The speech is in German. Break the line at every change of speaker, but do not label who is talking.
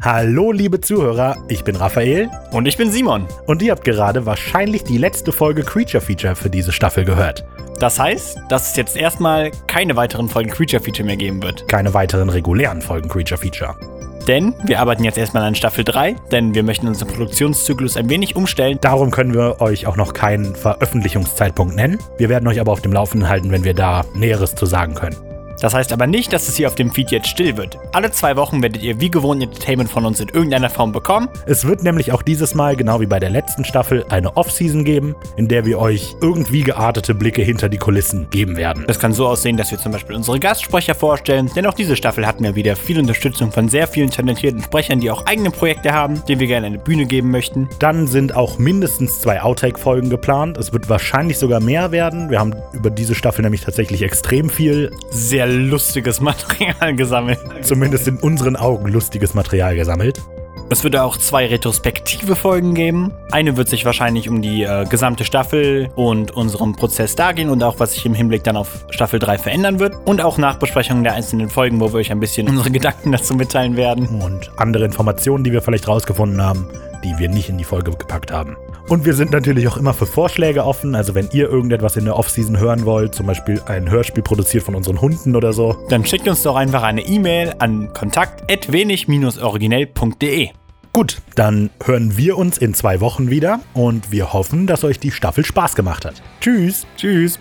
Hallo, liebe Zuhörer, ich bin Raphael
Und ich bin Simon.
und ihr habt gerade wahrscheinlich die letzte Folge Creature Feature für diese Staffel gehört.
Das heißt, dass es jetzt erstmal keine weiteren Folgen Creature Feature mehr geben wird.
Keine weiteren regulären Folgen Creature Feature.
Denn wir arbeiten jetzt erstmal an Staffel 3, denn wir möchten unseren Produktionszyklus ein wenig umstellen.
Darum können wir euch auch noch keinen Veröffentlichungszeitpunkt nennen. Wir werden euch aber auf dem Laufenden halten, wenn wir da Näheres zu sagen können.
Das heißt aber nicht, dass es hier auf dem Feed jetzt still wird. Alle zwei Wochen werdet ihr wie gewohnt Entertainment von uns in irgendeiner Form bekommen.
Es wird nämlich auch dieses Mal, genau wie bei der letzten Staffel, eine Off-Season geben, in der wir euch irgendwie geartete Blicke hinter die Kulissen geben werden.
Das kann so aussehen, dass wir zum Beispiel unsere Gastsprecher vorstellen, denn auch diese Staffel hatten wir wieder viel Unterstützung von sehr vielen talentierten Sprechern, die auch eigene Projekte haben, denen wir gerne eine Bühne geben möchten.
Dann sind auch mindestens zwei Outtake-Folgen geplant. Es wird wahrscheinlich sogar mehr werden. Wir haben über diese Staffel nämlich tatsächlich extrem viel,
Sehr lustiges Material gesammelt.
zumindest in unseren Augen, lustiges Material gesammelt.
Es wird auch zwei retrospektive Folgen geben. Eine wird sich wahrscheinlich um die äh, gesamte Staffel und unseren Prozess da gehen und auch was sich im Hinblick dann auf Staffel 3 verändern wird. Und auch Nachbesprechungen der einzelnen Folgen, wo wir euch ein bisschen unsere Gedanken dazu mitteilen werden.
Und andere Informationen, die wir vielleicht rausgefunden haben, die wir nicht in die Folge gepackt haben. Und wir sind natürlich auch immer für Vorschläge offen. Also wenn ihr irgendetwas in der Off-Season hören wollt, zum Beispiel ein Hörspiel produziert von unseren Hunden oder so,
Dann schickt uns doch einfach eine E-Mail an kontakt.wenig-originell.de.
Gut, dann hören wir uns in zwei Wochen wieder und wir hoffen, dass euch die Staffel Spaß gemacht hat. Tschüss!
Tschüss!